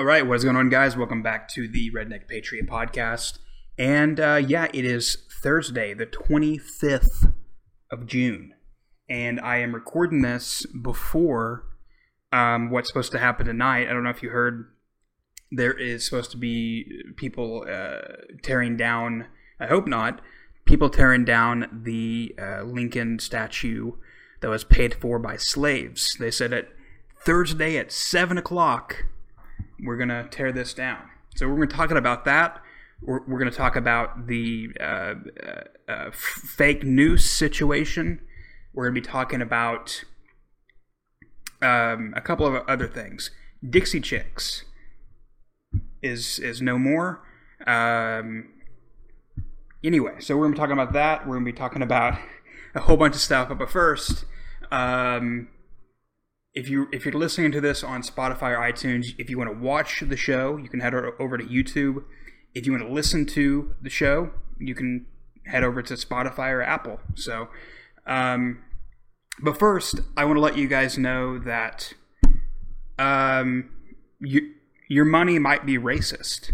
All right, what's going on, guys? Welcome back to the Redneck Patriot podcast. And uh, yeah, it is Thursday, the 25th of June. And I am recording this before um, what's supposed to happen tonight. I don't know if you heard, there is supposed to be people uh, tearing down, I hope not, people tearing down the uh, Lincoln statue that was paid for by slaves. They said at Thursday at 7 o'clock, we're going to tear this down. So we're going to talk about that. We're, we're going to talk about the uh, uh, uh, fake news situation. We're going to be talking about um, a couple of other things. Dixie Chicks is is no more. Um, anyway, so we're going to be talking about that. We're going to be talking about a whole bunch of stuff. But first, um, if you if you're listening to this on Spotify or iTunes, if you want to watch the show, you can head over to YouTube. If you want to listen to the show, you can head over to Spotify or Apple. So, um, but first, I want to let you guys know that um, you, your money might be racist.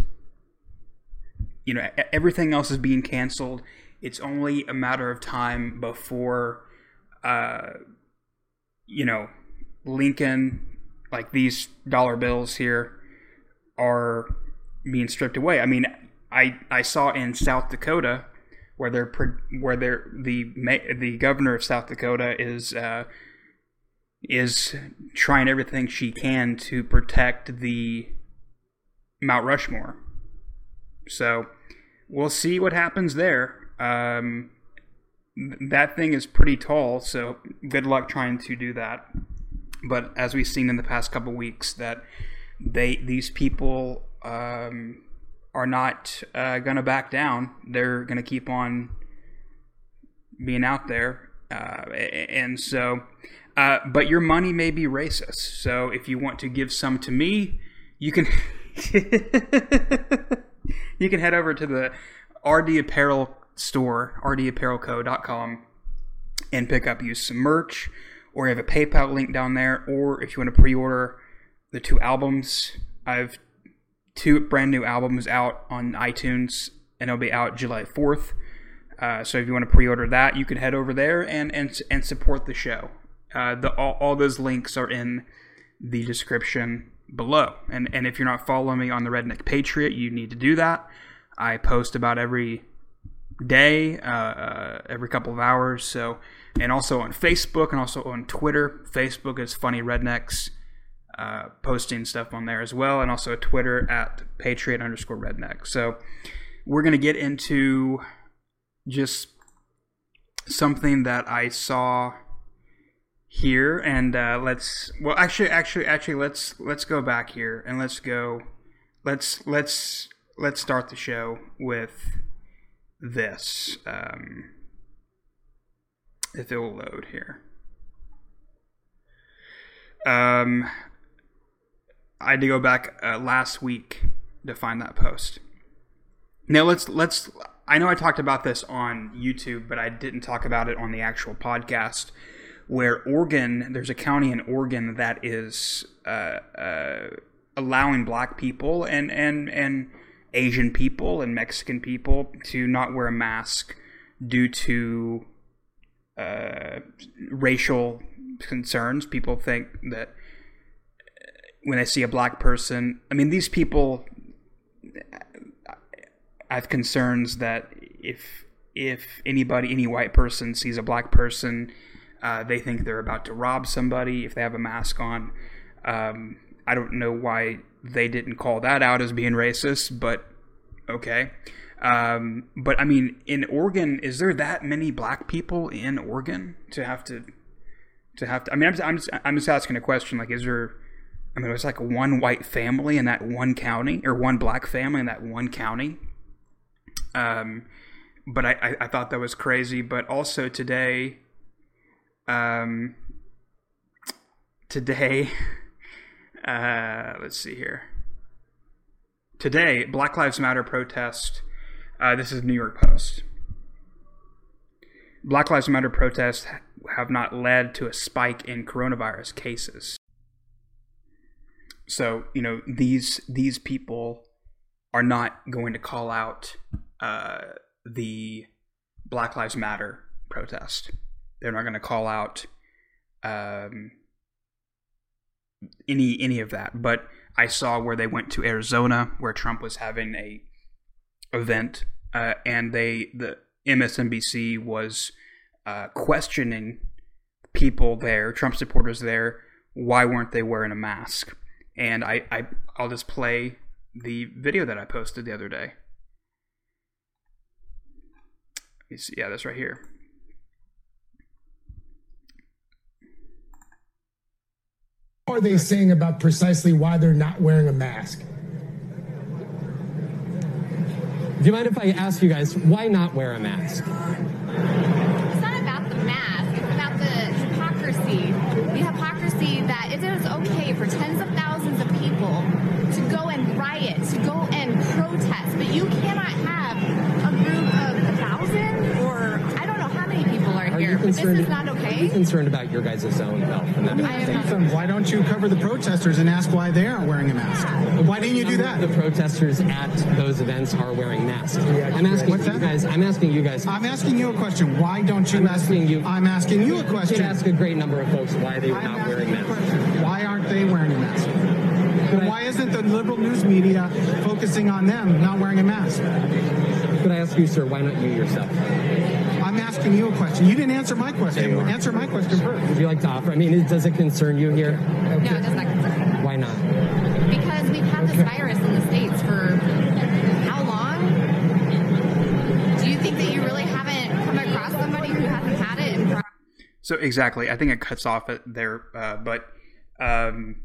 You know, everything else is being canceled. It's only a matter of time before, uh, you know, Lincoln, like these dollar bills here, are being stripped away. I mean, I I saw in South Dakota where they're where they're the the governor of South Dakota is uh, is trying everything she can to protect the Mount Rushmore. So we'll see what happens there. Um, that thing is pretty tall, so good luck trying to do that. But as we've seen in the past couple weeks, that they these people um, are not uh, going to back down. They're going to keep on being out there, uh, and so. Uh, but your money may be racist. So if you want to give some to me, you can you can head over to the RD Apparel store, rdapparelco.com, and pick up use some merch or you have a PayPal link down there, or if you want to pre-order the two albums, I have two brand new albums out on iTunes, and it'll be out July 4th. Uh, so if you want to pre-order that, you can head over there and and and support the show. Uh, the all, all those links are in the description below. And and if you're not following me on the Redneck Patriot, you need to do that. I post about every day, uh, uh, every couple of hours. So, and also on Facebook and also on Twitter. Facebook is Funny Rednecks, uh, posting stuff on there as well, and also Twitter at Patriot underscore Redneck. So, we're gonna get into just something that I saw here, and uh, let's. Well, actually, actually, actually, let's let's go back here and let's go. Let's let's let's start the show with this. Um, if it will load here. Um, I had to go back uh, last week to find that post. Now let's let's. I know I talked about this on YouTube, but I didn't talk about it on the actual podcast. Where Oregon, there's a county in Oregon that is uh, uh, allowing black people and and and Asian people and Mexican people to not wear a mask due to uh, racial concerns. People think that when they see a black person, I mean, these people have concerns that if if anybody, any white person sees a black person, uh, they think they're about to rob somebody if they have a mask on. Um, I don't know why they didn't call that out as being racist, but okay. Um, but I mean, in Oregon, is there that many black people in Oregon to have to to have to? I mean, I'm just, I'm just, I'm just asking a question. Like, is there? I mean, it was like one white family in that one county, or one black family in that one county. Um, but I, I, I thought that was crazy. But also today, um, today, uh, let's see here today, Black Lives Matter protest. Uh, this is New York Post. Black Lives Matter protests have not led to a spike in coronavirus cases. So you know these these people are not going to call out uh, the Black Lives Matter protest. They're not going to call out um, any any of that. But I saw where they went to Arizona, where Trump was having a event, uh, and they the MSNBC was uh, questioning people there, Trump supporters there, why weren't they wearing a mask? And I, I I'll just play the video that I posted the other day. See, yeah, that's right here. What are they saying about precisely why they're not wearing a mask? Do you mind if I ask you guys why not wear a mask? It's not about the mask, it's about the hypocrisy. The hypocrisy that it is okay for tens of thousands of people to go and riot, to go and protest, but you cannot have a group of a thousand or I don't know how many people are, Are here. you But this concerned? is not Are you okay. concerned about your guys' own health? And that I am not. Why don't you cover the protesters and ask why they aren't wearing a mask? Why didn't you do that? The protesters at those events are wearing masks. I'm asking What's you that? guys. I'm asking you guys. I'm asking you a question. Why don't you I'm ask asking you- I'm asking you a You could question. ask a great number of folks why they were not wearing asking you a masks. question. Why aren't they wearing a mask? And why isn't the liberal news media focusing on them not wearing a mask? Could I ask you, sir, why not you yourself? I'm asking you a question. You didn't answer my question. Answer my question first. Would you like to offer? I mean, is- does it concern you here? No, it does not concern me. Why not? Because we've had this virus in the States for how long? Do you think that you really haven't come across somebody who hasn't had it in So exactly, I think it cuts off at there, uh, but um,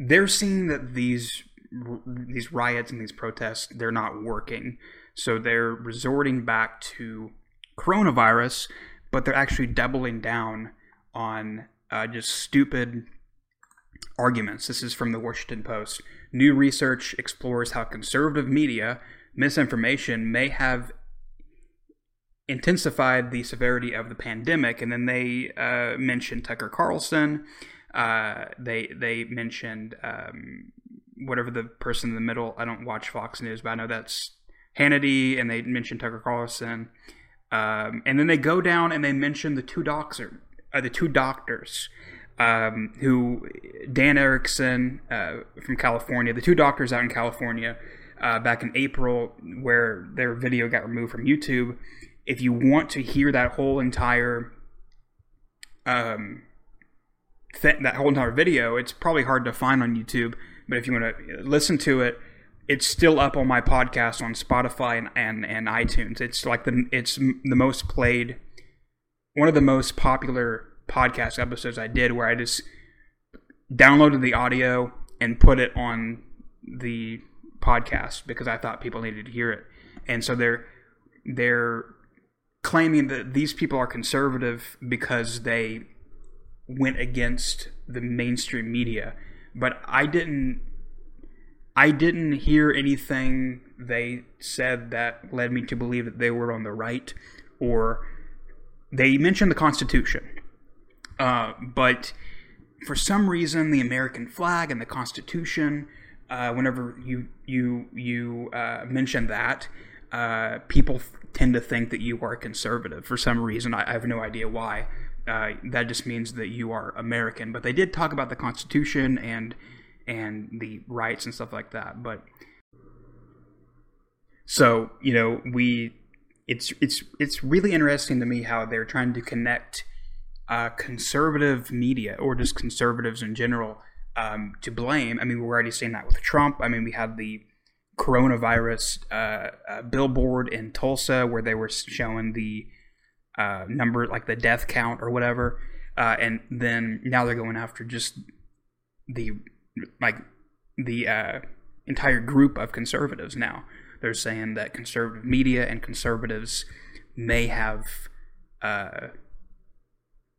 they're seeing that these these riots and these protests they're not working, so they're resorting back to coronavirus, but they're actually doubling down on uh, just stupid arguments. This is from the Washington Post. New research explores how conservative media misinformation may have intensified the severity of the pandemic, and then they uh, mentioned Tucker Carlson. Uh, they they mentioned um, whatever the person in the middle. I don't watch Fox News, but I know that's Hannity, and they mentioned Tucker Carlson. Um, and then they go down and they mention the two doctor, uh, the two doctors, um, who Dan Erickson uh, from California, the two doctors out in California, uh, back in April, where their video got removed from YouTube. If you want to hear that whole entire um, th- that whole entire video, it's probably hard to find on YouTube. But if you want to listen to it, it's still up on my podcast on Spotify and, and, and iTunes. It's like the it's the most played, one of the most popular podcast episodes I did, where I just downloaded the audio and put it on the podcast because I thought people needed to hear it. And so they're they're claiming that these people are conservative because they went against the mainstream media. But I didn't I didn't hear anything they said that led me to believe that they were on the right or they mentioned the Constitution. Uh, but for some reason, the American flag and the Constitution, uh, whenever you you you uh, mention that, uh, people f- tend to think that you are conservative for some reason. I, I have no idea why. Uh, that just means that you are American. But they did talk about the Constitution and and the rights and stuff like that. But so you know, we it's it's it's really interesting to me how they're trying to connect uh, conservative media or just conservatives in general um, to blame. I mean, we're already seeing that with Trump. I mean, we had the coronavirus uh, uh, billboard in Tulsa where they were showing the uh, number, like the death count or whatever, uh, and then now they're going after just the like the uh, entire group of conservatives. Now they're saying that conservative media and conservatives may have uh,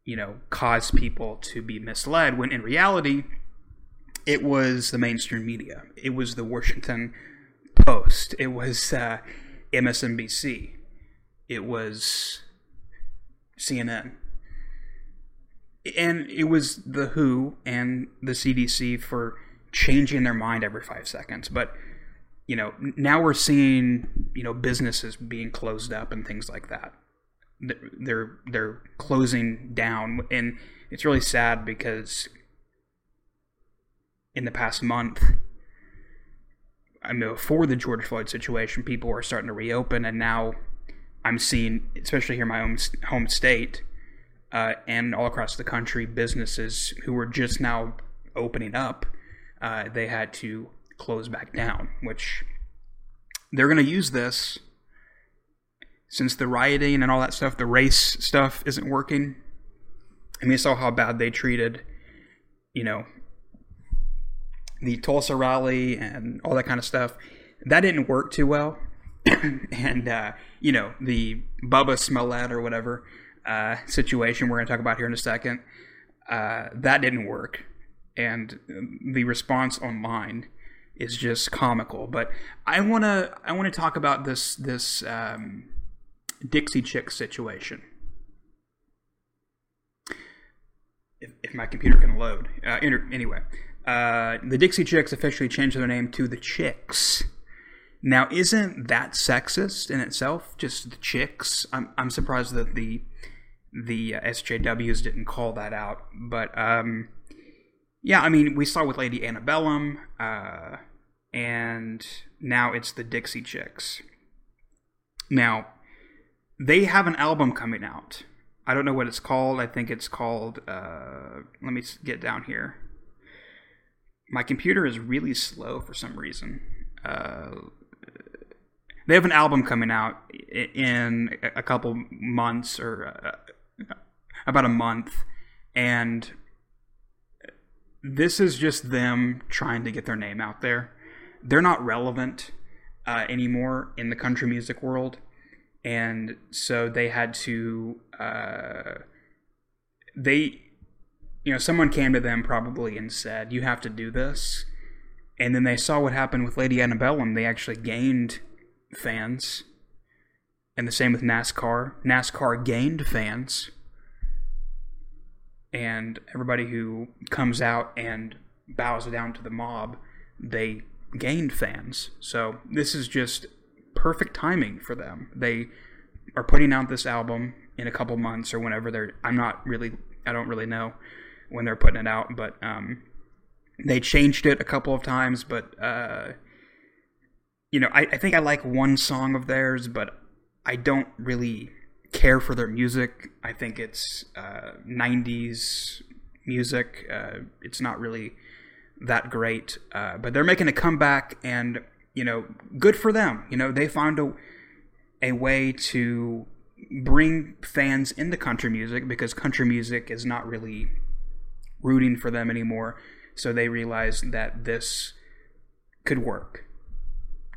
you know, cause people to be misled when in reality it was the mainstream media. It was the Washington Post. It was uh, MSNBC. It was CNN. And it was the WHO and the CDC for changing their mind every five seconds. But you know, now we're seeing you know businesses being closed up and things like that. They're they're closing down, and it's really sad because in the past month, I mean, before the George Floyd situation, people are starting to reopen, and now I'm seeing, especially here in my own home state uh, and all across the country, businesses who were just now opening up, uh, they had to close back down, which they're going to use this since the rioting and all that stuff, the race stuff isn't working. I mean, you saw how bad they treated, you know, the Tulsa rally and all that kind of stuff. That didn't work too well. and, uh, you know, the Bubba Smollett or whatever uh, situation we're going to talk about here in a second, uh, that didn't work. And the response online is just comical. But I want to I want to talk about this this um, Dixie Chick situation. If, if, my computer can load. Uh, anyway, uh, the Dixie Chicks officially changed their name to the Chicks. Now, isn't that sexist in itself? Just the Chicks. I'm I'm surprised that the the uh, SJWs didn't call that out, but um, yeah, I mean, we saw with Lady Antebellum, uh, and now it's the Dixie Chicks. Now, they have an album coming out. I don't know what it's called. I think it's called. Uh, let me get down here my computer is really slow for some reason. Uh, they have an album coming out in a couple months or uh, about a month, and this is just them trying to get their name out there. They're not relevant uh, anymore in the country music world, and so they had to. Uh, they you know, someone came to them probably and said, "You have to do this," and then they saw what happened with Lady Annabelle, and They actually gained fans, and the same with NASCAR. NASCAR gained fans, and everybody who comes out and bows down to the mob, they gained fans. So this is just perfect timing for them. They are putting out this album in a couple months or whenever they're. I'm not really. I don't really know when they're putting it out, but um, they changed it a couple of times. But uh, you know, I, I think I like one song of theirs, but I don't really care for their music. I think it's uh, 90s music. Uh, it's not really that great, uh, but they're making a comeback, and you know, good for them. You know, they found a a way to bring fans into country music because country music is not really rooting for them anymore. So they realized that this could work.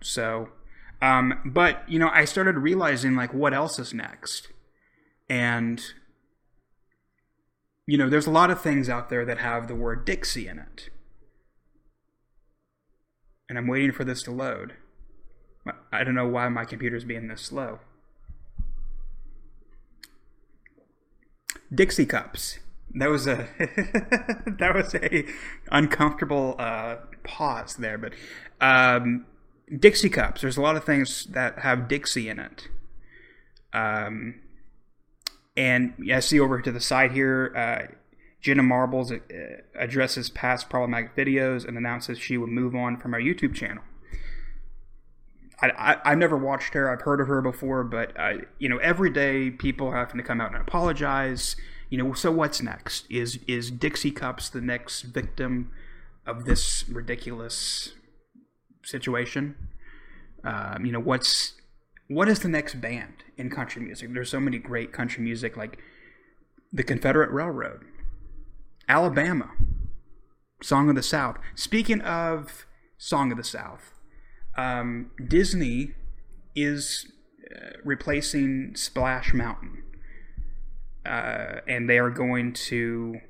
So, um, but you know, I started realizing like what else is next, and you know, there's a lot of things out there that have the word Dixie in it, and I'm waiting for this to load. I don't know why my computer's being this slow. Dixie cups that was a that was a uncomfortable uh, pause there, but um, Dixie cups. There's a lot of things that have Dixie in it. Um, and I see over to the side here, uh, Jenna Marbles uh, addresses past problematic videos and announces she will move on from our YouTube channel. I, I, have never watched her. I've heard of her before, but uh, you know, every day people having to come out and apologize you know, so what's next? Is is Dixie Cups the next victim of this ridiculous situation? Um, you know, what's what is the next band in country music? There's so many great country music like the Confederate Railroad, Alabama, Song of the South. Speaking of Song of the South, um, Disney is uh, replacing Splash Mountain uh, and they are going to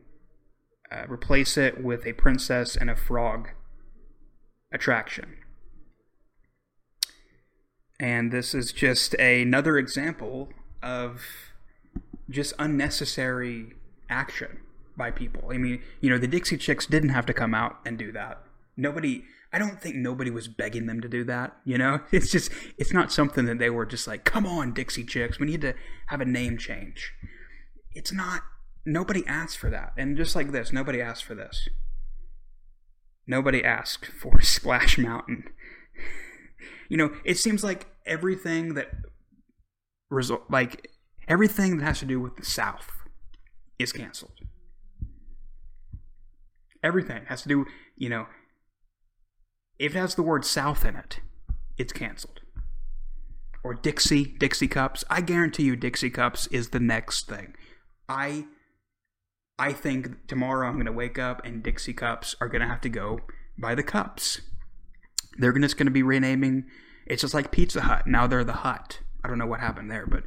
uh, replace it with a princess and a frog attraction. And this is just another example of just unnecessary action by people. I mean, you know, the Dixie Chicks didn't have to come out and do that. Nobody. I don't think nobody was begging them to do that. You know, it's just it's not something that they were just like, "Come on, Dixie Chicks, we need to have a name change." It's not. Nobody asked for that, and just like this, nobody asked for this. Nobody asked for Splash Mountain. You know, it seems like everything that result like everything that has to do with the South is canceled. Everything has to do, you know, if it has the word South in it, it's canceled. Or Dixie, Dixie Cups. I guarantee you Dixie Cups is the next thing. I I think tomorrow I'm going to wake up and Dixie Cups are going to have to go by the cups. They're just going to be renaming. It's just like Pizza Hut. Now they're the Hut. I don't know what happened there, but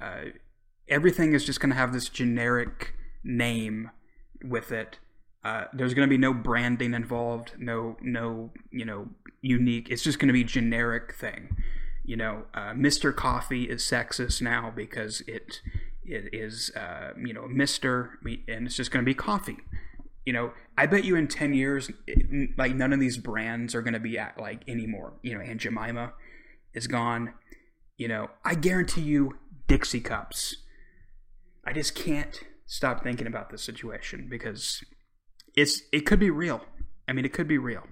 uh, everything is just going to have this generic name with it. Uh, there's going to be no branding involved, no no you know unique. It's just going to be generic thing. You know, uh, Mr. Coffee is sexist now because it it is uh, you know Mister, and it's just going to be coffee. You know, I bet you in ten years, it, like none of these brands are going to be at like anymore. You know, Aunt Jemima is gone. You know, I guarantee you, Dixie cups. I just can't stop thinking about this situation because it's it could be real. I mean, it could be real.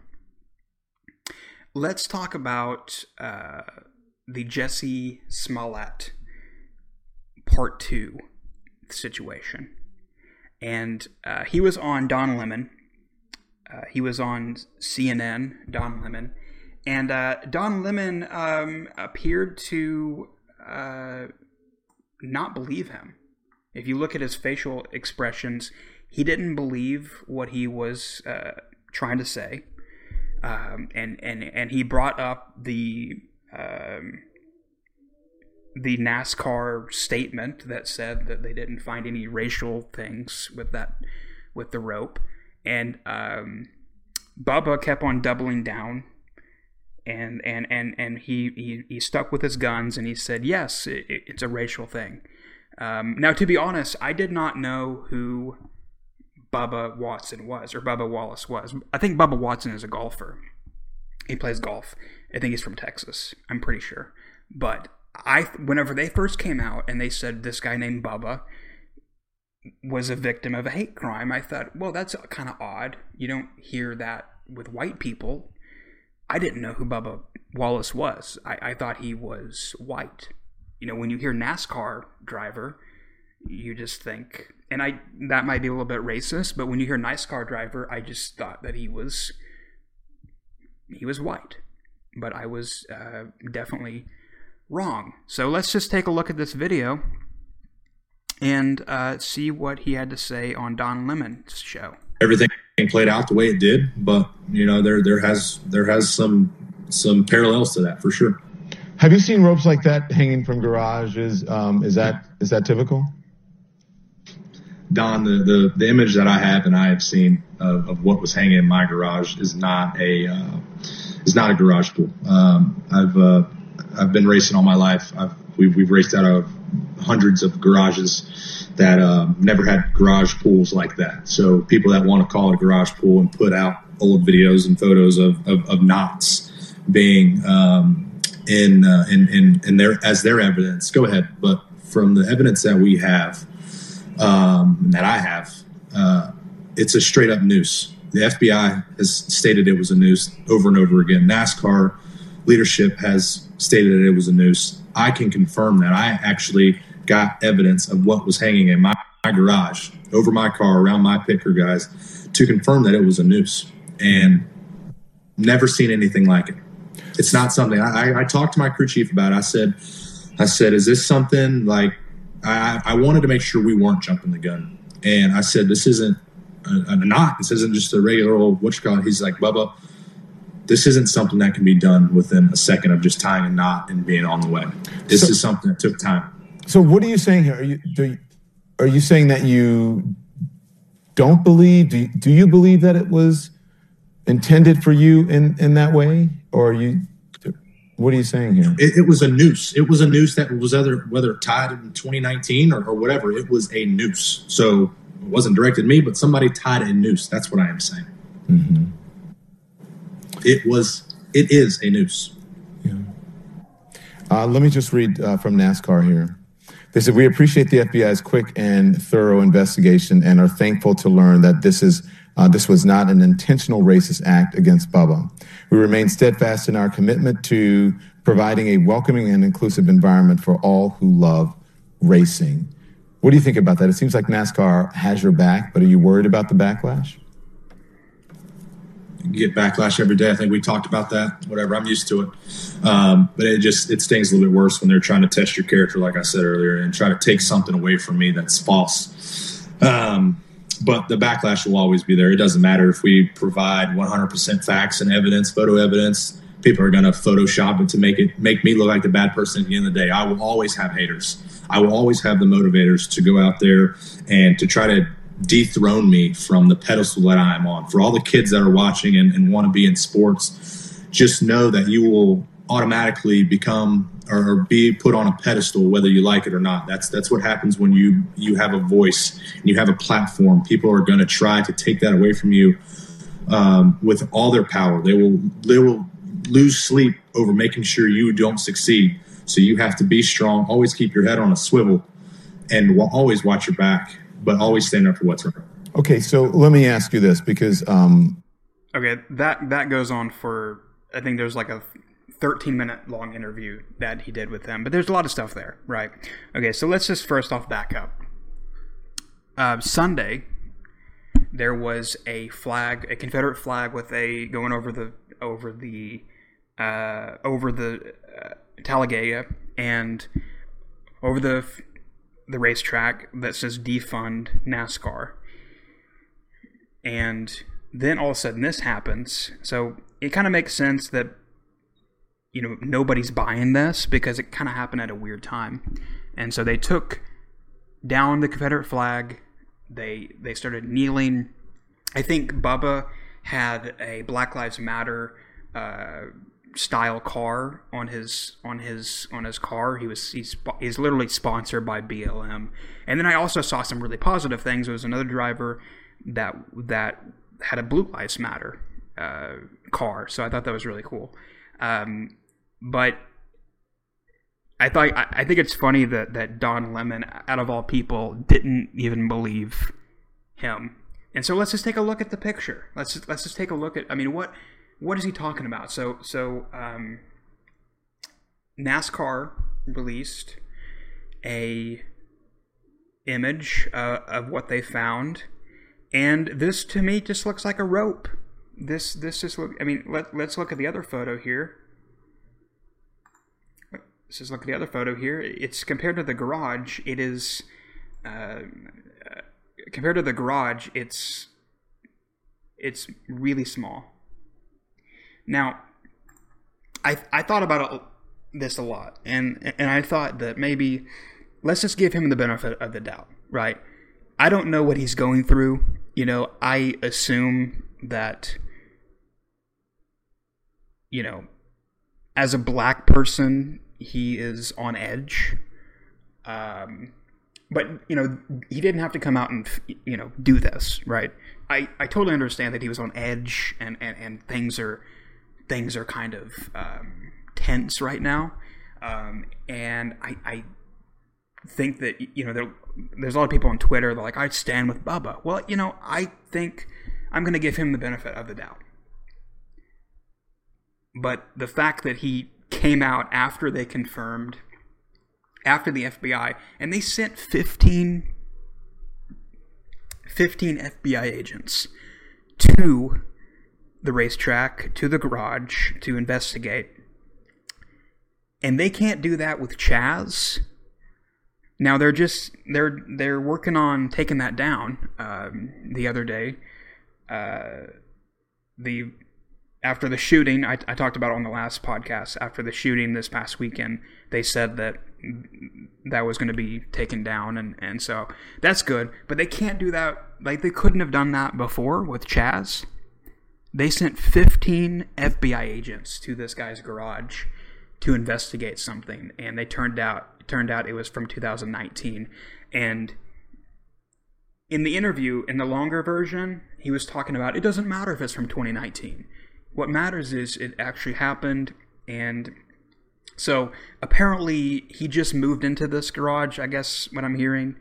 Let's talk about uh, the jesse Smollett part two situation. And uh, he was on Don Lemon. Uh, he was on CNN, Don Lemon. And uh, Don Lemon um, appeared to uh, not believe him. If you look at his facial expressions, he didn't believe what he was uh, trying to say. Um, and, and, and he brought up the. Um, the NASCAR statement that said that they didn't find any racial things with that with the rope, and um, Bubba kept on doubling down, and and and and he he, he stuck with his guns, and he said yes, it, it's a racial thing. Um, now, to be honest, I did not know who Bubba Watson was or Bubba Wallace was. I think Bubba Watson is a golfer. He plays golf. I think he's from Texas. I'm pretty sure, but I whenever they first came out and they said this guy named Bubba was a victim of a hate crime, I thought, well, that's kind of odd. You don't hear that with white people. I didn't know who Bubba Wallace was. I, I thought he was white. You know, when you hear NASCAR driver, you just think, and I that might be a little bit racist, but when you hear NASCAR driver, I just thought that he was he was white. But I was uh, definitely wrong. So let's just take a look at this video and uh, see what he had to say on Don Lemon's show. Everything played out the way it did, but you know there there has there has some some parallels to that for sure. Have you seen ropes like that hanging from garages? Um, is that is that typical? Don, the, the, the image that I have and I have seen of, of what was hanging in my garage is not a uh, is not a garage pull. Um, I've uh, I've been racing all my life. I've, we've, we've raced out of hundreds of garages that um, never had garage pulls like that. So people that want to call it a garage pull and put out old videos and photos of, of, of knots being um, in, uh, in, in in their as their evidence, go ahead. But from the evidence that we have, um, that I have, uh, it's a straight up noose. The FBI has stated it was a noose over and over again. NASCAR leadership has stated that it was a noose. I can confirm that. I actually got evidence of what was hanging in my, my garage, over my car, around my picker guys, to confirm that it was a noose. And never seen anything like it. It's not something I, I talked to my crew chief about. I said, I said, is this something like I, I wanted to make sure we weren't jumping the gun. And I said, this isn't uh, uh, a, a knot. This isn't just a regular old what you it. He's like, Bubba, this isn't something that can be done within a second of just tying a knot and being on the way. This so, is something that took time. So what are you saying here? Are you, you are you saying that you don't believe? Do you, do you believe that it was intended for you in in that way, or are you? What are you saying here? It, it was a noose. It was a noose that was either whether tied in 2019 or, or whatever. It was a noose. So it wasn't directed at me, but somebody tied a noose. That's what I am saying. Mm-hmm. It was it is a noose. Uh, let me just read uh, from NASCAR here. They said, We appreciate the FBI's quick and thorough investigation and are thankful to learn that this is uh, this was not an intentional racist act against Bubba. We remain steadfast in our commitment to providing a welcoming and inclusive environment for all who love racing. What do you think about that? It seems like NASCAR has your back, but are you worried about the backlash? Get backlash every day. I think we talked about that. Whatever, I'm used to it. Um, but it just it stings a little bit worse when they're trying to test your character, like I said earlier, and try to take something away from me that's false. Um, but the backlash will always be there. It doesn't matter if we provide 100% facts and evidence, photo evidence. People are going to Photoshop it to make it make me look like the bad person at the end of the day. I will always have haters. I will always have the motivators to go out there and to try to dethrone me from the pedestal that I am on. For all the kids that are watching and, and want to be in sports, just know that you will automatically become or be put on a pedestal whether you like it or not. That's that's what happens when you you have a voice and you have a platform. People are going to try to take that away from you um, with all their power. They will they will lose sleep over making sure you don't succeed. So you have to be strong always keep your head on a swivel and always watch your back but always stand up for what's right Okay, so let me ask you this because um, Okay, that that goes on for I think there's like a 13 minute long interview that he did with them, but there's a lot of stuff there, right? Okay, so let's just first off back up. Uh, Sunday, there was a flag, a Confederate flag with a going over the over the uh, over the uh, Talladega and over the the racetrack that says defund NASCAR. And then all of a sudden this happens. So it kind of makes sense that you know nobody's buying this because it kind of happened at a weird time. And so they took down the Confederate flag. They they started kneeling. I think Bubba had a Black Lives Matter uh, style car on his on his on his car. He was he's he's literally sponsored by BLM. And then I also saw some really positive things. There was another driver that that had a Blue Lives Matter uh, car, so I thought that was really cool. Um, but I thought I, I think it's funny that that Don Lemon, out of all people, didn't even believe him. And so let's just take a look at the picture. Let's just, let's just take a look at. I mean, what what is he talking about? So so um, NASCAR released a image uh, of what they found, and this to me just looks like a rope. This this just look. I mean, let let's look at the other photo here. Let's just look at the other photo here. It's compared to the garage. It is uh, compared to the garage. It's it's really small. Now, I I thought about this a lot, and and I thought that maybe let's just give him the benefit of the doubt, right? I don't know what he's going through. You know, I assume that you know, as a black person, he is on edge. Um, but you know, he didn't have to come out and you know do this, right? I, I totally understand that he was on edge and, and, and things are things are kind of um, tense right now, um, and I, I think that you know there, there's a lot of people on Twitter that are like I stand with Bubba. Well, you know I think I'm going to give him the benefit of the doubt. But the fact that he came out after they confirmed, after the FBI, and they sent 15, 15 FBI agents to the racetrack, to the garage to investigate. And they can't do that with Chaz. Now they're just they're they're working on taking that down. Um, the other day, uh, the after the shooting, I, I, talked about on the last podcast. After the shooting this past weekend, they said that that was going to be taken down, and, and so that's good. But they can't do that. Like they couldn't have done that before with Chaz. They sent 15 FBI agents to this guy's garage to investigate something, and they turned out turned out it was from 2019. And in the interview, in the longer version, he was talking about it doesn't matter if it's from 2019 What matters is it actually happened, and so apparently he just moved into this garage. I guess what I'm hearing,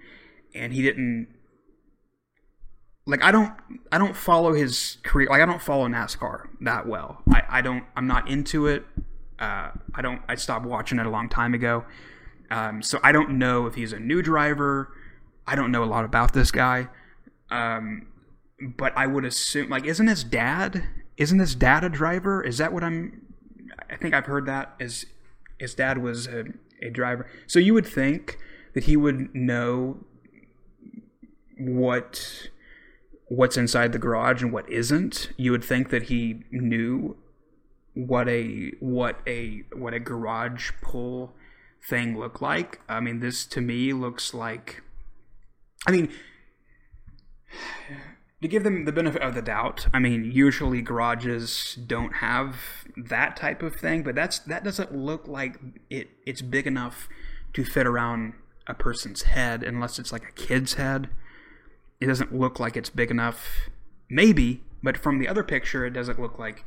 and he didn't. Like I don't, I don't follow his career. Like I don't follow NASCAR that well. I, I don't. I'm not into it. Uh, I don't. I stopped watching it a long time ago. Um, so I don't know if he's a new driver. I don't know a lot about this guy. Um, but I would assume, like, isn't his dad? Isn't his dad a driver? Is that what I'm? I think I've heard that. Is his dad was a, a driver? So you would think that he would know what what's inside the garage and what isn't. You would think that he knew what a what a what a garage pull thing looked like. I mean, this to me looks like. I mean, to give them the benefit of the doubt, I mean, usually garages don't have that type of thing, but that's that doesn't look like it. It's big enough to fit around a person's head, unless it's like a kid's head. It doesn't look like it's big enough. Maybe, but from the other picture, it doesn't look like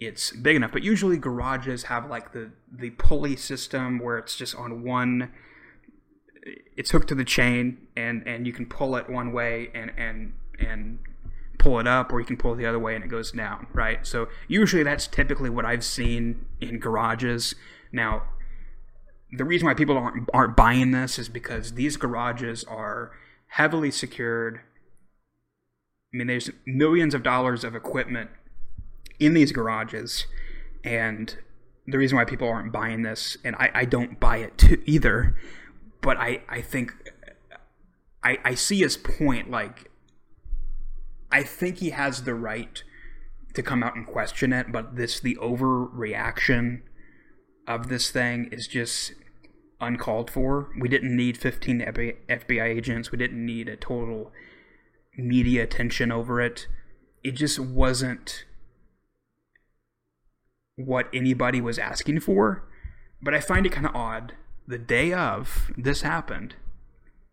it's big enough. But usually garages have like the the pulley system where it's just on one. It's hooked to the chain, and and you can pull it one way and and and pull it up, or you can pull it the other way and it goes down. Right. So usually that's typically what I've seen in garages. Now, the reason why people aren't aren't buying this is because these garages are heavily secured. I mean, there's millions of dollars of equipment in these garages, and the reason why people aren't buying this, and I, I don't buy it too either, but I, I think I, I see his point. Like, I think he has the right to come out and question it, but this the overreaction of this thing is just uncalled for. We didn't need 15 FBI agents. We didn't need a total media attention over it. It just wasn't what anybody was asking for. But I find it kind of odd. The day of this happened,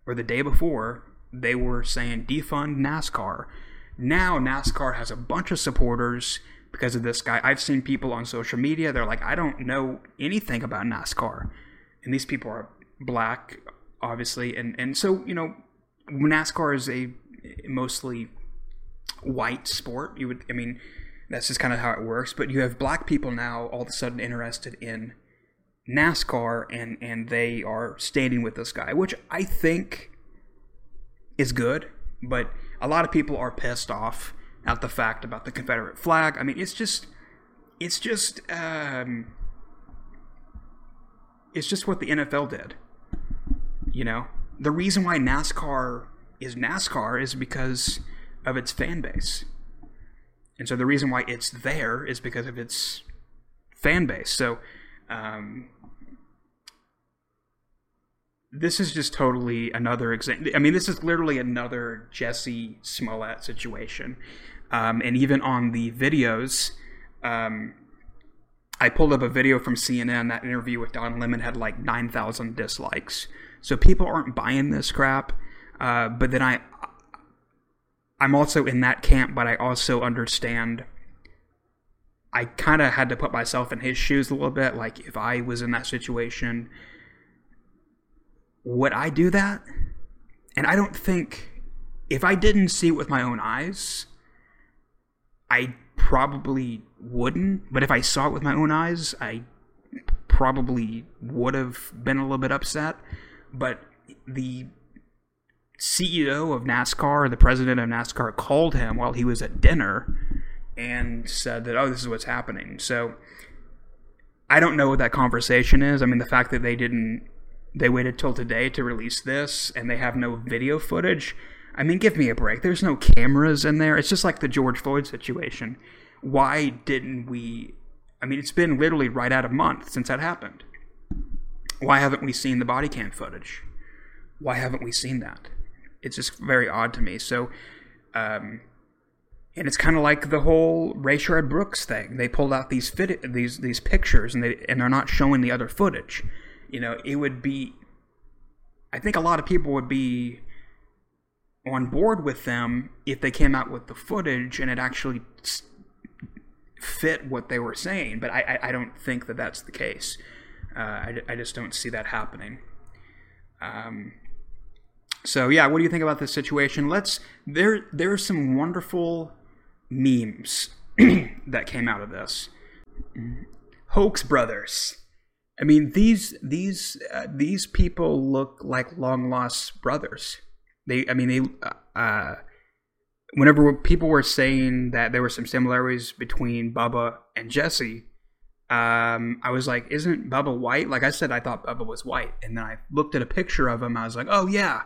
or the day before, they were saying defund NASCAR. Now NASCAR has a bunch of supporters because of this guy. I've seen people on social media, they're like, I don't know anything about NASCAR. And these people are black, obviously. And, and so, you know, NASCAR is a mostly white sport. You would, I mean, that's just kind of how it works. But you have black people now all of a sudden interested in NASCAR, and and they are standing with this guy, which I think is good. But a lot of people are pissed off at the fact about the Confederate flag. I mean, it's just, it's just, um, it's just what the NFL did. You know, the reason why NASCAR is NASCAR is because of its fan base. And so the reason why it's there is because of its fan base. So um, this is just totally another example. I mean, this is literally another Jesse Smollett situation. Um, and even on the videos, um, I pulled up a video from CNN. That interview with Don Lemon had like 9,000 dislikes. So people aren't buying this crap. Uh, but then I, I'm also in that camp, but I also understand. I kind of had to put myself in his shoes a little bit. Like, if I was in that situation, would I do that? And I don't think, if I didn't see it with my own eyes, I probably wouldn't. But if I saw it with my own eyes, I probably would have been a little bit upset. But the CEO of NASCAR, the president of NASCAR, called him while he was at dinner and said that, oh, this is what's happening. So I don't know what that conversation is. I mean, the fact that they didn't, they waited till today to release this and they have no video footage. I mean, give me a break. There's no cameras in there. It's just like the George Floyd situation. Why didn't we? I mean, it's been literally right out a month since that happened. Why haven't we seen the body cam footage? Why haven't we seen that? it's just very odd to me. So, um, and it's kind of like the whole Rayshard Brooks thing. They pulled out these fit these these pictures, and they and they're not showing the other footage. You know, it would be. I think a lot of people would be on board with them if they came out with the footage and it actually fit what they were saying, but I, I, I don't think that that's the case. Uh, I, I just don't see that happening. Um, so yeah, what do you think about this situation? Let's there there are some wonderful memes that came out of this. Hoax Brothers. I mean these these uh, these people look like long lost brothers. They I mean they uh, whenever people were saying that there were some similarities between Bubba and Jesse, um, I was like, isn't Bubba white? Like I said, I thought Bubba was white, and then I looked at a picture of him. I was like, oh yeah,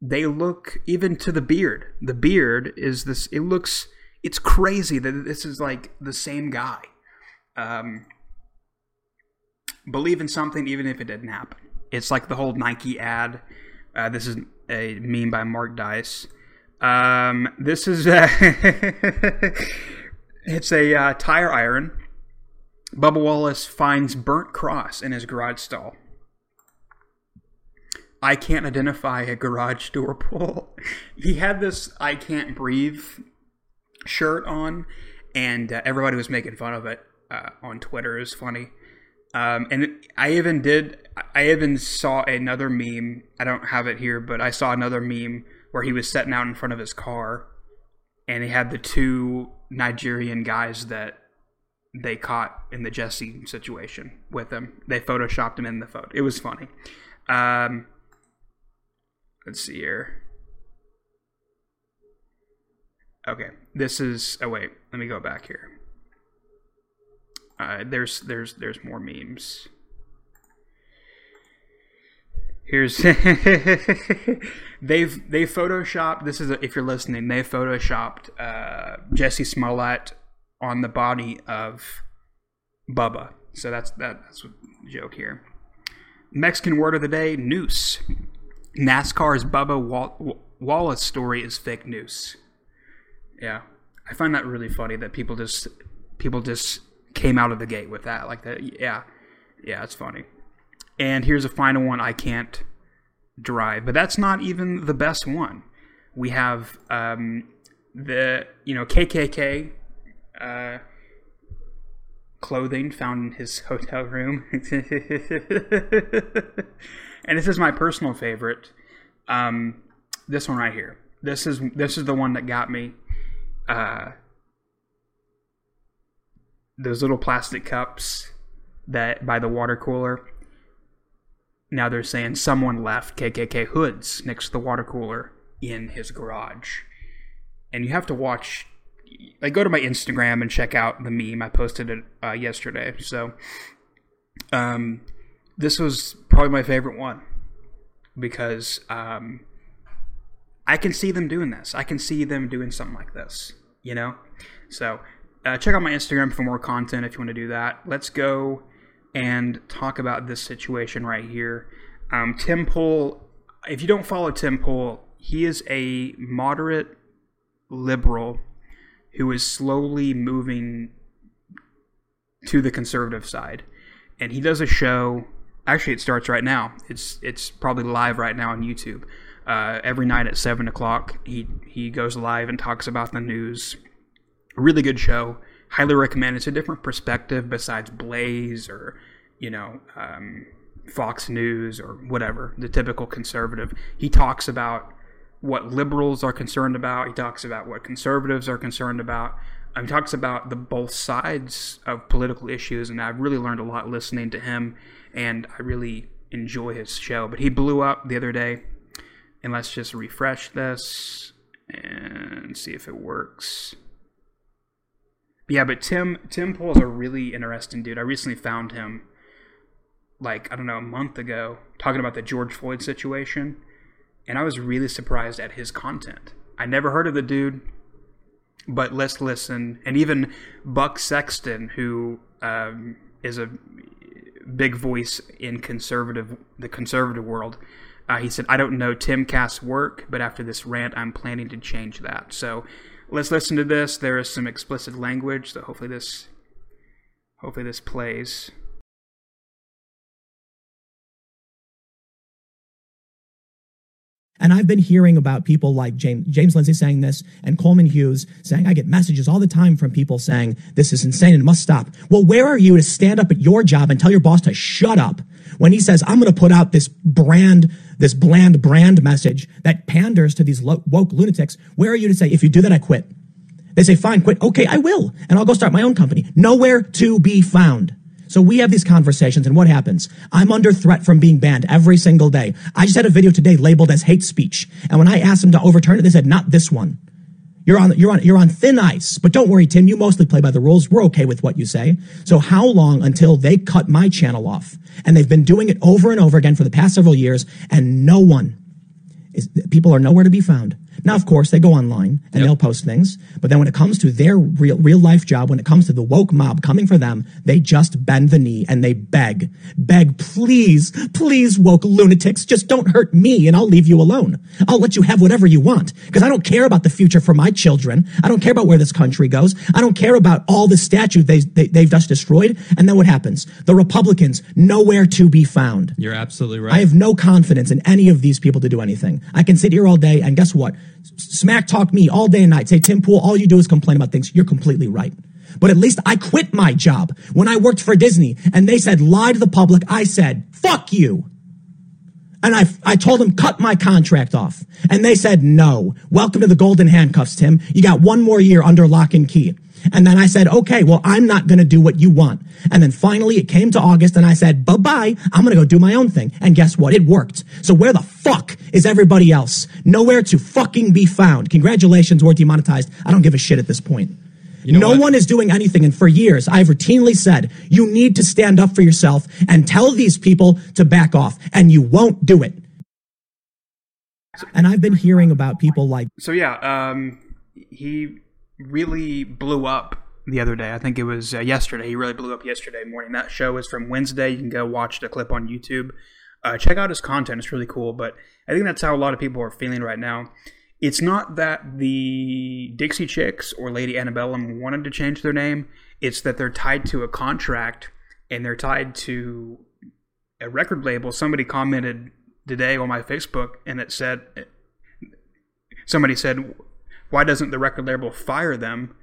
they look even to the beard. The beard is this. It looks. It's crazy that this is like the same guy. Um, believe in something even if it didn't happen. It's like the whole Nike ad. Uh, this is a meme by Mark Dice. Um, this is uh, it's a uh, tire iron. Bubba Wallace finds burnt cross in his garage stall. I can't identify a garage door pull. he had this "I can't breathe" shirt on, and uh, everybody was making fun of it uh, on Twitter. It was funny. Um, and I even did. I even saw another meme. I don't have it here, but I saw another meme where he was sitting out in front of his car, and he had the two Nigerian guys that they caught in the Jesse situation with him. They photoshopped him in the photo. It was funny. Um, let's see here. Okay, this is. Oh wait, let me go back here. Uh, there's there's there's more memes. Here's they've they photoshopped. This is a, if you're listening, they photoshopped uh, Jesse Smollett on the body of Bubba. So that's that, that's what joke here. Mexican word of the day: noose. NASCAR's Bubba Wall- Wallace story is fake news. Yeah, I find that really funny that people just people just came out of the gate with that like that. Yeah, yeah, it's funny. And here's a final one I can't drive, but that's not even the best one. We have um, the you know KKK uh, clothing found in his hotel room, and this is my personal favorite. Um, this one right here. This is this is the one that got me. Uh, those little plastic cups that by the water cooler now they're saying someone left KKK hoods next to the water cooler in his garage. And you have to watch, like, go to my Instagram and check out the meme. I posted it uh, yesterday. So, um, this was probably my favorite one because um, I can see them doing this. I can see them doing something like this, you know? So, uh, check out my Instagram for more content if you want to do that. Let's go and talk about this situation right here. Um, Tim Pool, if you don't follow Tim Pool, he is a moderate liberal who is slowly moving to the conservative side. And he does a show. Actually, it starts right now. It's it's probably live right now on YouTube. Uh, every night at seven o'clock, he he goes live and talks about the news. Really good show highly recommend. It's a different perspective besides Blaze or you know um, Fox News or whatever the typical conservative. He talks about what liberals are concerned about. He talks about what conservatives are concerned about. Um, he talks about the both sides of political issues, and I've really learned a lot listening to him, and I really enjoy his show. But he blew up the other day, and let's just refresh this and see if it works. Yeah, but Tim Tim Pool's a really interesting dude. I recently found him like I don't know a month ago talking about the George Floyd situation, and I was really surprised at his content. I never heard of the dude, but let's listen. And even Buck Sexton, who um, is a big voice in conservative the conservative world, uh, he said, "I don't know Timcast's work, but after this rant, I'm planning to change that." So let's listen to this. There is some explicit language, so hopefully this hopefully this plays. And I've been hearing about people like James, James Lindsay saying this and Coleman Hughes saying, I get messages all the time from people saying, this is insane and must stop. Well, where are you to stand up at your job and tell your boss to shut up when he says, I'm going to put out this brand, this bland brand message that panders to these woke lunatics? Where are you to say, if you do that, I quit? They say, fine, quit. Okay, I will. And I'll go start my own company. Nowhere to be found. So we have these conversations and what happens? I'm under threat from being banned every single day. I just had a video today labeled as hate speech. And when I asked them to overturn it, they said, not this one. You're on, you're on, you're on thin ice. But don't worry, Tim, you mostly play by the rules. We're okay with what you say. So how long until they cut my channel off? And they've been doing it over and over again for the past several years and no one is, people are nowhere to be found. Now, of course, they go online and yep. they'll post things, but then when it comes to their real, real life job, when it comes to the woke mob coming for them, they just bend the knee and they beg, beg, please, please, woke lunatics, just don't hurt me and I'll leave you alone. I'll let you have whatever you want because I don't care about the future for my children. I don't care about where this country goes. I don't care about all the statues they, they, they've just destroyed. And then what happens? The Republicans, nowhere to be found. You're absolutely right. I have no confidence in any of these people to do anything. I can sit here all day and guess what? Smack talk me all day and night. Say, Tim Pool, all you do is complain about things. You're completely right. But at least I quit my job when I worked for Disney and they said, lie to the public. I said, fuck you. And I, I told them, cut my contract off. And they said, no. Welcome to the golden handcuffs, Tim. You got one more year under lock and key. And then I said, okay, well, I'm not going to do what you want. And then finally it came to August and I said, bye bye. I'm going to go do my own thing. And guess what? It worked. So where the fuck is everybody else? Nowhere to fucking be found. Congratulations, we're demonetized. I don't give a shit at this point. You know no what? one is doing anything. And for years, I've routinely said, you need to stand up for yourself and tell these people to back off. And you won't do it. And I've been hearing about people like. So, yeah, um, he really blew up the other day. I think it was uh, yesterday. He really blew up yesterday morning. That show is from Wednesday. You can go watch the clip on YouTube. Uh, check out his content. It's really cool. But I think that's how a lot of people are feeling right now. It's not that the Dixie Chicks or Lady Antebellum wanted to change their name. It's that they're tied to a contract and they're tied to a record label. Somebody commented today on my Facebook and it said, somebody said, why doesn't the record label fire them?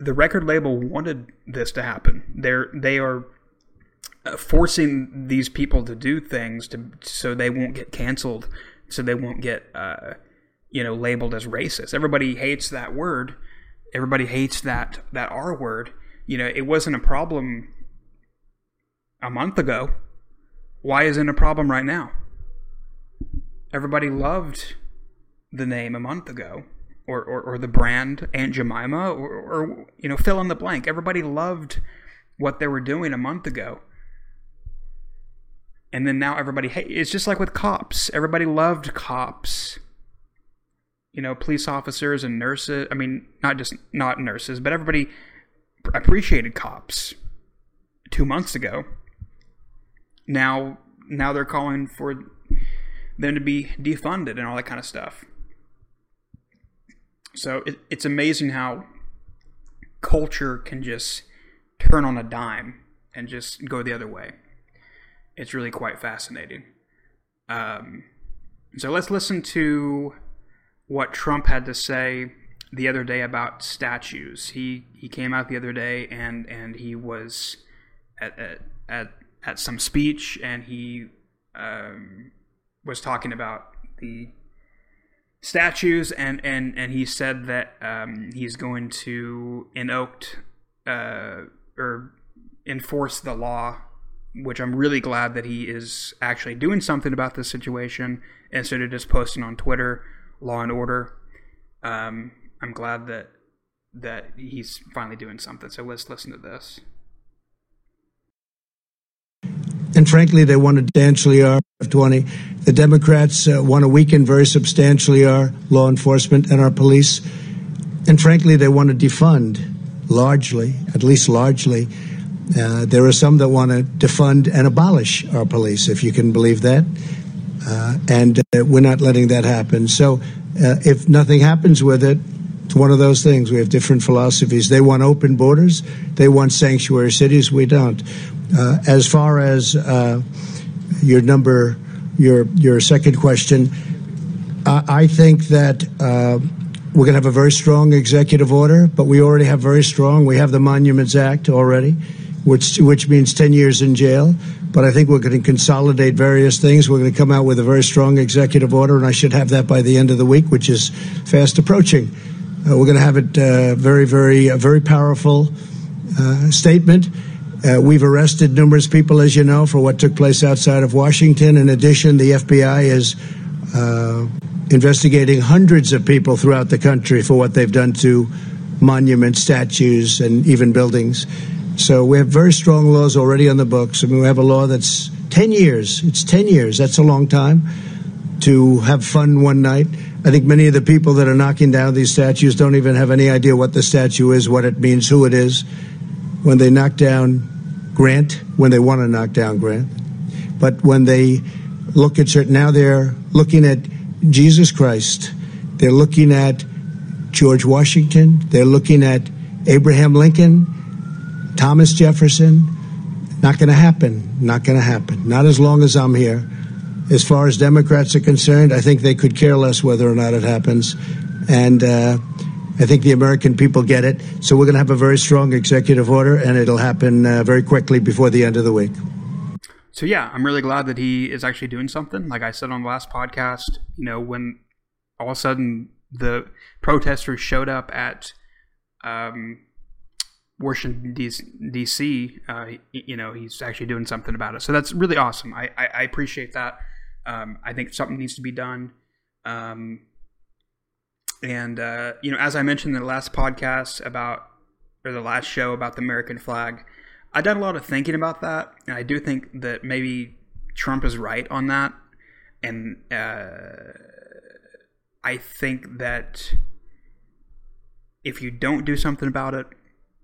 The record label wanted this to happen. They're they are uh, forcing these people to do things to so they won't get canceled, so they won't get uh, you know labeled as racist. Everybody hates that word. Everybody hates that that R word. You know, it wasn't a problem a month ago. Why isn't a problem right now? Everybody loved the name a month ago, or, or, or the brand Aunt Jemima, or, or, you know, fill in the blank. Everybody loved what they were doing a month ago. And then now everybody, hey, it's just like with cops. Everybody loved cops. You know, police officers and nurses. I mean, not just not nurses, but everybody appreciated cops two months ago. Now, now they're calling for them to be defunded and all that kind of stuff. So it, it's amazing how culture can just turn on a dime and just go the other way. It's really quite fascinating. Um, so let's listen to what Trump had to say the other day about statues. He he came out the other day and and he was at at at, some speech and he um, was talking about the statues, and and and he said that um, he's going to enact uh, or enforce the law. Which I'm really glad that he is actually doing something about this situation instead of just posting on Twitter, law and order. Um, I'm glad that that he's finally doing something. So let's listen to this. And frankly, they want to substantially our 20. The Democrats uh, want to weaken very substantially our law enforcement and our police. And frankly, they want to defund largely, at least largely. Uh, there are some that want to defund and abolish our police, if you can believe that. Uh, and uh, we're not letting that happen. So uh, if nothing happens with it, it's one of those things. We have different philosophies. They want open borders. They want sanctuary cities. We don't. Uh, as far as uh, your number your your second question, I, think that uh, we're going to have a very strong executive order, but we already have very strong. We have the Monuments Act already, which which means ten years in jail. But I think we're going to consolidate various things. We're going to come out with a very strong executive order, and I should have that by the end of the week, which is fast approaching. Uh, we're going to have it uh, very, very, a very powerful uh, statement. Uh, we've arrested numerous people, as you know, for what took place outside of Washington. In addition, the FBI is uh, investigating hundreds of people throughout the country for what they've done to monuments, statues, and even buildings. So we have very strong laws already on the books. I mean, we have a law that's 10 years. It's 10 years. That's a long time to have fun one night. I think many of the people that are knocking down these statues don't even have any idea what the statue is, what it means, who it is. When they knock down Grant, when they want to knock down Grant, but when they look at certain, now they're looking at Jesus Christ, they're looking at George Washington, they're looking at Abraham Lincoln, Thomas Jefferson. Not going to happen. Not going to happen. Not as long as I'm here. As far as Democrats are concerned, I think they could care less whether or not it happens. And uh, I think the American people get it. So we're going to have a very strong executive order, and it'll happen uh, very quickly before the end of the week. So yeah, I'm really glad that he is actually doing something. Like I said on the last podcast, you know, when all of a sudden the protesters showed up at um, Washington D.C., uh, you know, he's actually doing something about it. So that's really awesome. I, I, I appreciate that. Um, I think something needs to be done. Um, and, uh, you know, as I mentioned in the last podcast about, or the last show about the American flag, I done a lot of thinking about that. And I do think that maybe Trump is right on that. And uh, I think that if you don't do something about it,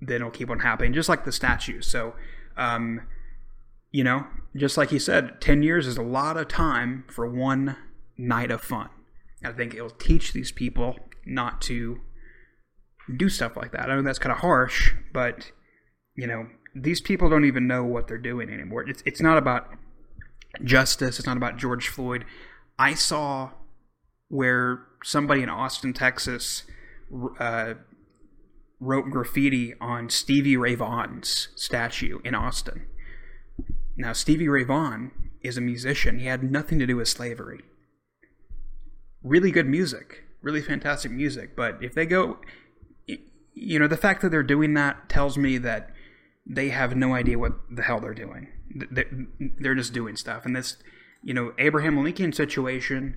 then it'll keep on happening, just like the statue. So, um, you know, just like he said, 10 years is a lot of time for one night of fun. I think it'll teach these people not to do stuff like that. I know that's kind of harsh, but, you know, these people don't even know what they're doing anymore. It's, it's not about justice, it's not about George Floyd. I saw where somebody in Austin, Texas, uh, wrote graffiti on Stevie Ray Vaughan's statue in Austin. Now, Stevie Ray Vaughan is a musician. He had nothing to do with slavery. Really good music, really fantastic music. But if they go, you know, the fact that they're doing that tells me that they have no idea what the hell they're doing. They're just doing stuff. And this, you know, Abraham Lincoln situation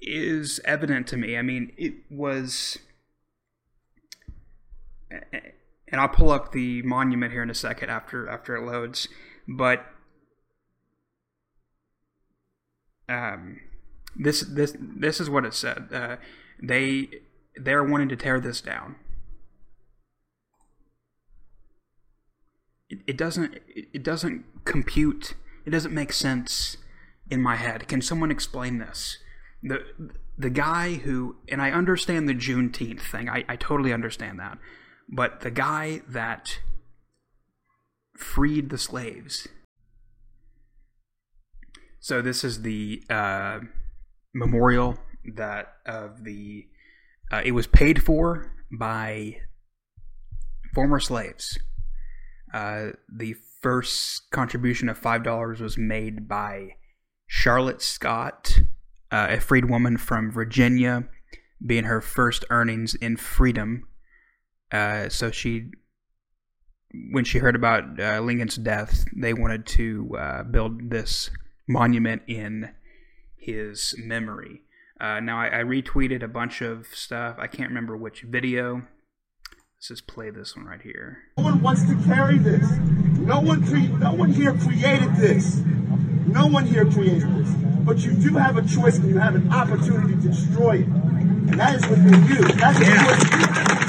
is evident to me. I mean, it was and I'll pull up the monument here in a second after after it loads. But um, this this this is what it said. Uh, they they're wanting to tear this down. It, it doesn't it doesn't compute. It doesn't make sense in my head. Can someone explain this? The the guy who and I understand the Juneteenth thing. I, I totally understand that. But the guy that freed the slaves. So this is the uh, memorial that of the. Uh, it was paid for by former slaves. Uh, the first contribution of five dollars was made by Charlotte Scott, uh, a freed woman from Virginia, being her first earnings in freedom uh, so she, when she heard about uh, Lincoln's death, they wanted to uh, build this monument in his memory. Uh, now I, I, retweeted a bunch of stuff. I can't remember which video. Let's just play this one right here. No one wants to carry this. No one, cre- no one here created this. No one here created this. But you do have a choice and you have an opportunity to destroy it. And that is within you. That's yeah.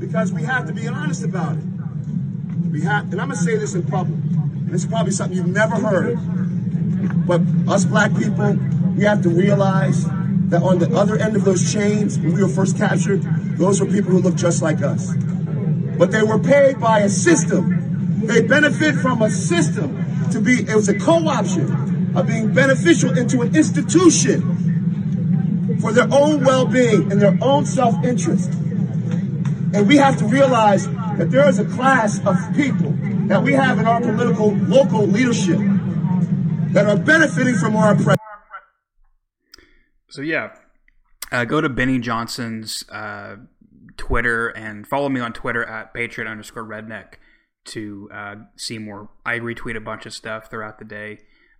because we have to be honest about it. And I'm gonna say this in public, and it's probably something you've never heard, but us black people, we have to realize that on the other end of those chains, when we were first captured, those were people who looked just like us. but they were paid by a system. They benefit from a system to be, it was a co-option of being beneficial into an institution for their own well-being and their own self-interest. And we have to realize that there is a class of people that we have in our political local leadership that are benefiting from our oppression. So yeah, uh, go to Benny Johnson's uh, Twitter and follow me on Twitter at patriot underscore redneck to uh, see more. I retweet a bunch of stuff throughout the day,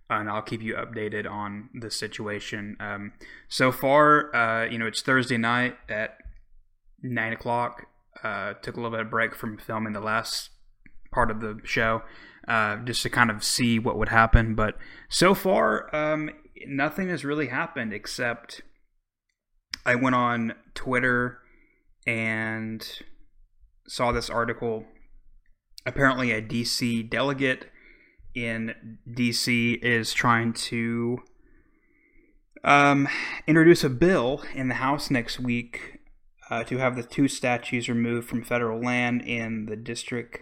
and I'll keep you updated on the situation. Um, so far, uh, you know, it's Thursday night at nine o'clock. Uh, took a little bit of break from filming the last part of the show, uh, just to kind of see what would happen. But so far, um, nothing has really happened except I went on Twitter and saw this article. Apparently, a DC delegate in DC is trying to um, introduce a bill in the House next week uh, to have the two statues removed from federal land in the district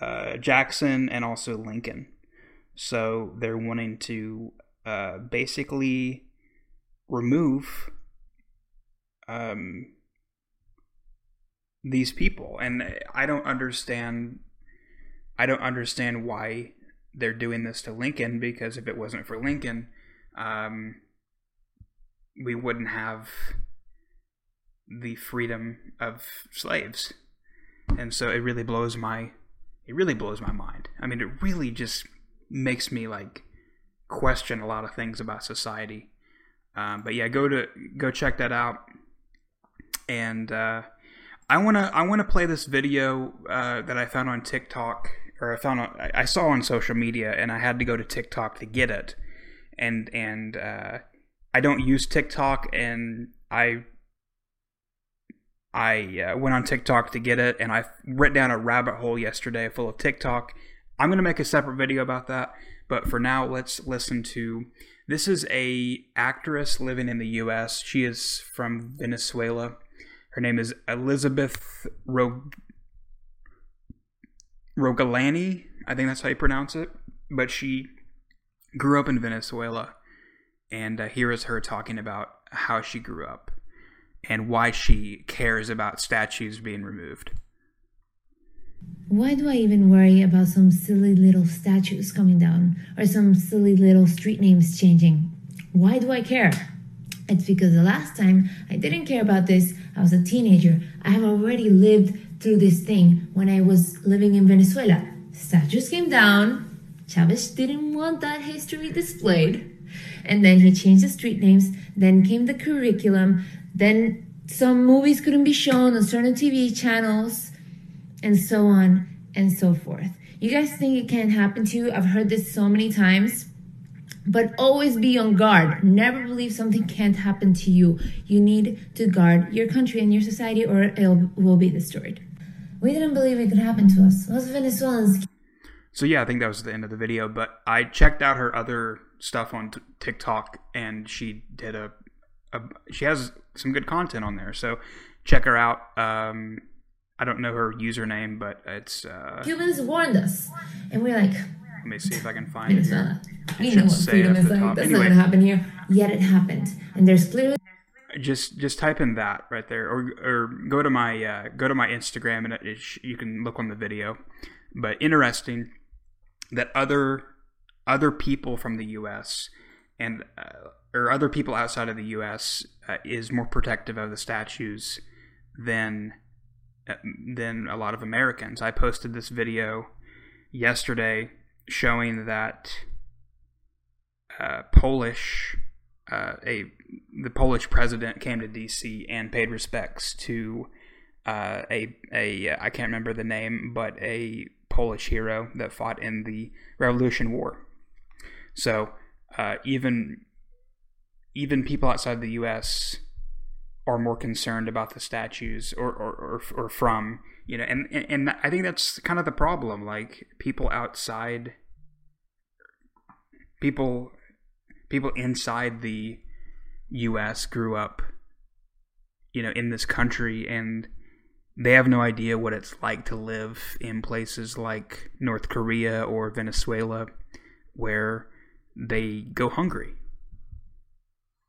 uh, Jackson and also Lincoln. So they're wanting to uh, basically remove um, these people, and I don't understand. I don't understand why they're doing this to Lincoln because if it wasn't for Lincoln, um, we wouldn't have the freedom of slaves, and so it really blows my it really blows my mind. I mean, it really just makes me like question a lot of things about society. Um, but yeah, go to go check that out. And uh, I wanna I wanna play this video uh, that I found on TikTok or I found on, I saw on social media, and I had to go to TikTok to get it. And and uh, I don't use TikTok, and I I uh, went on TikTok to get it, and I went down a rabbit hole yesterday full of TikTok. I'm gonna make a separate video about that, but for now, let's listen to. This is a actress living in the U.S. She is from Venezuela. Her name is Elizabeth Rog- Rogalani. I think that's how you pronounce it. But she grew up in Venezuela, and uh, here is her talking about how she grew up and why she cares about statues being removed. Why do I even worry about some silly little statues coming down or some silly little street names changing? Why do I care? It's because the last time I didn't care about this, I was a teenager. I have already lived through this thing when I was living in Venezuela. Statues came down. Chavez didn't want that history displayed. And then he changed the street names. Then came the curriculum. Then some movies couldn't be shown on certain TV channels, and so on and so forth. You guys think it can't happen to you? I've heard this so many times. But always be on guard. Never believe something can't happen to you. You need to guard your country and your society, or it will be destroyed. We didn't believe it could happen to us. Those Venezuelans. So yeah, I think that was the end of the video. But I checked out her other stuff on t- TikTok, and she did a, a, she has some good content on there. So check her out. Um, I don't know her username, but it's uh, Cubans warned us, and we're like, let me see if I can find it here. We know what freedom is like. That's anyway, not gonna happen here. Yet it happened, and there's clearly just just type in that right there, or or go to my uh, go to my Instagram and it, it, you can look on the video. But interesting that other other people from the U.S. and uh, or other people outside of the U.S. Uh, is more protective of the statues than uh, than a lot of Americans. I posted this video yesterday showing that uh, Polish uh, a the Polish president came to D.C. and paid respects to uh, a a I can't remember the name, but a Polish hero that fought in the Revolution War. So even even people outside the U.S. are more concerned about the statues or or, or, or from you know, and and I think that's kind of the problem. Like people outside people people inside the US grew up you know in this country and they have no idea what it's like to live in places like North Korea or Venezuela where they go hungry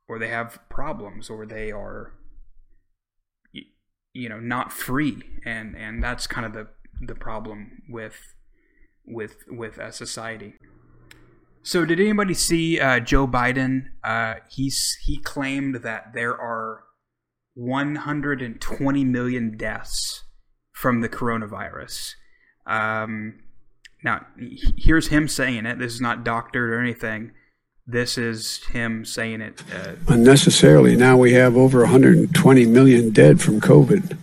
or they have problems or they are you know not free. And and that's kind of the the problem with with with a society. So did anybody see uh, Joe Biden? Uh, he's he claimed that there are 120 million deaths from the coronavirus. Um, now here's him saying it. This is not doctored or anything this is him saying it uh, unnecessarily. Now we have over 120 million dead from COVID.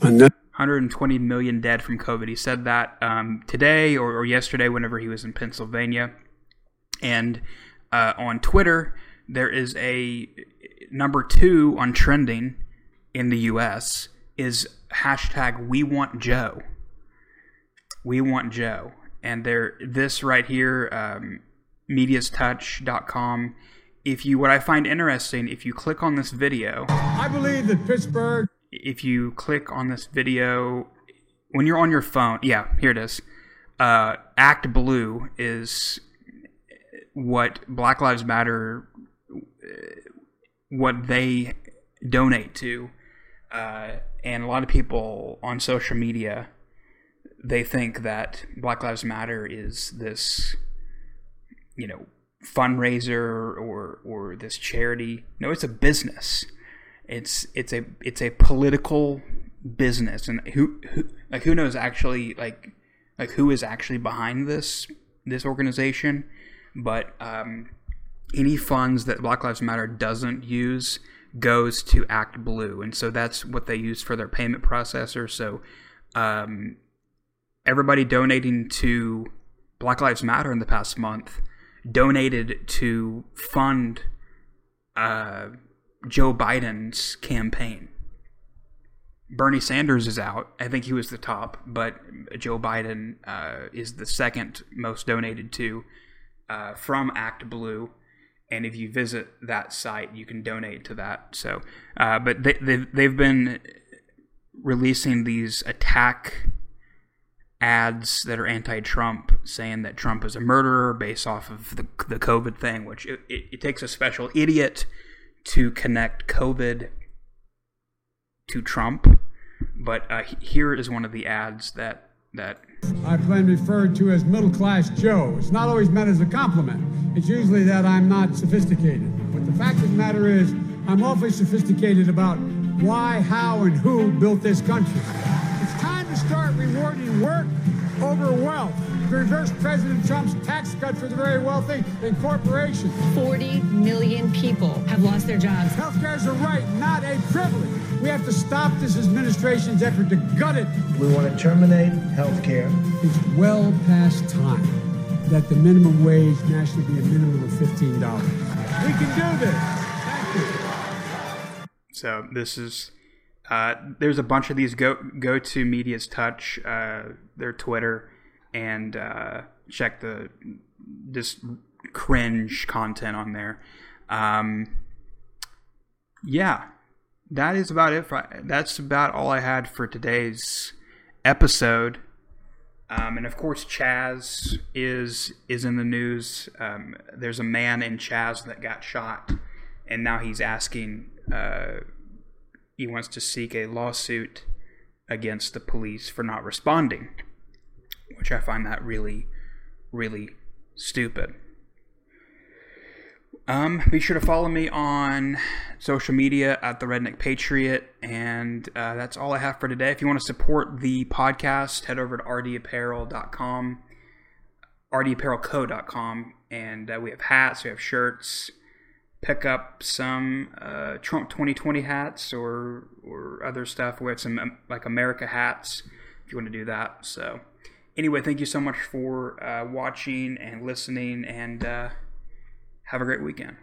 Unne- 120 million dead from COVID. He said that um, today or, or, yesterday, whenever he was in Pennsylvania. And uh, on Twitter, there is a number two on trending in the U.S. is hashtag We Want Joe. We Want Joe. And there, this right here. Um, mediastouch.com. If you, what I find interesting, if you click on this video, I believe that Pittsburgh. If you click on this video, when you're on your phone, yeah, here it is. Uh, Act Blue is what Black Lives Matter, what they donate to, uh, and a lot of people on social media, they think that Black Lives Matter is this you know fundraiser or or this charity. No, it's a business. It's it's a it's a political business, and who, who like who knows actually like like who is actually behind this this organization, but um, any funds that Black Lives Matter doesn't use goes to Act Blue, and so that's what they use for their payment processor. So um, everybody donating to Black Lives Matter in the past month donated to fund uh, Joe Biden's campaign. Bernie Sanders is out. I think he was the top, but Joe Biden uh, is the second most donated to uh, from Act Blue. And if you visit that site, you can donate to that. So, uh, but they, they've, they've been releasing these attack ads that are anti-Trump saying that Trump is a murderer based off of the, the COVID thing, which it, it, it takes a special idiot to connect COVID to Trump. But uh, here is one of the ads that that I've been referred to as middle class Joe. It's not always meant as a compliment. It's usually that I'm not sophisticated. But the fact of the matter is, I'm awfully sophisticated about why, how, and who built this country start rewarding work over wealth. Reverse President Trump's tax cut for the very wealthy and corporations. 40 million people have lost their jobs. Healthcare is a right, not a privilege. We have to stop this administration's effort to gut it. We want to terminate healthcare. It's well past time that the minimum wage nationally be a minimum of $15. We can do this. Thank you. So this is uh, there's a bunch of these go go to media's touch uh, their Twitter and uh, check the just cringe content on there. Um, yeah, that is about it. For, that's about all I had for today's episode. Um, and of course, Chaz is is in the news. Um, there's a man in Chaz that got shot, and now he's asking uh, he wants to seek a lawsuit against the police for not responding, which I find that really, really stupid. Um, be sure to follow me on social media at the Redneck Patriot, and uh, that's all I have for today. If you want to support the podcast, head over to rdapparel.com, rdapparelco.com, and uh, we have hats, we have shirts, pick up some uh, Trump 2020 hats or or other stuff. Have some um, like America hats if you want to do that. So anyway, thank you so much for uh, watching and listening, and uh, have a great weekend.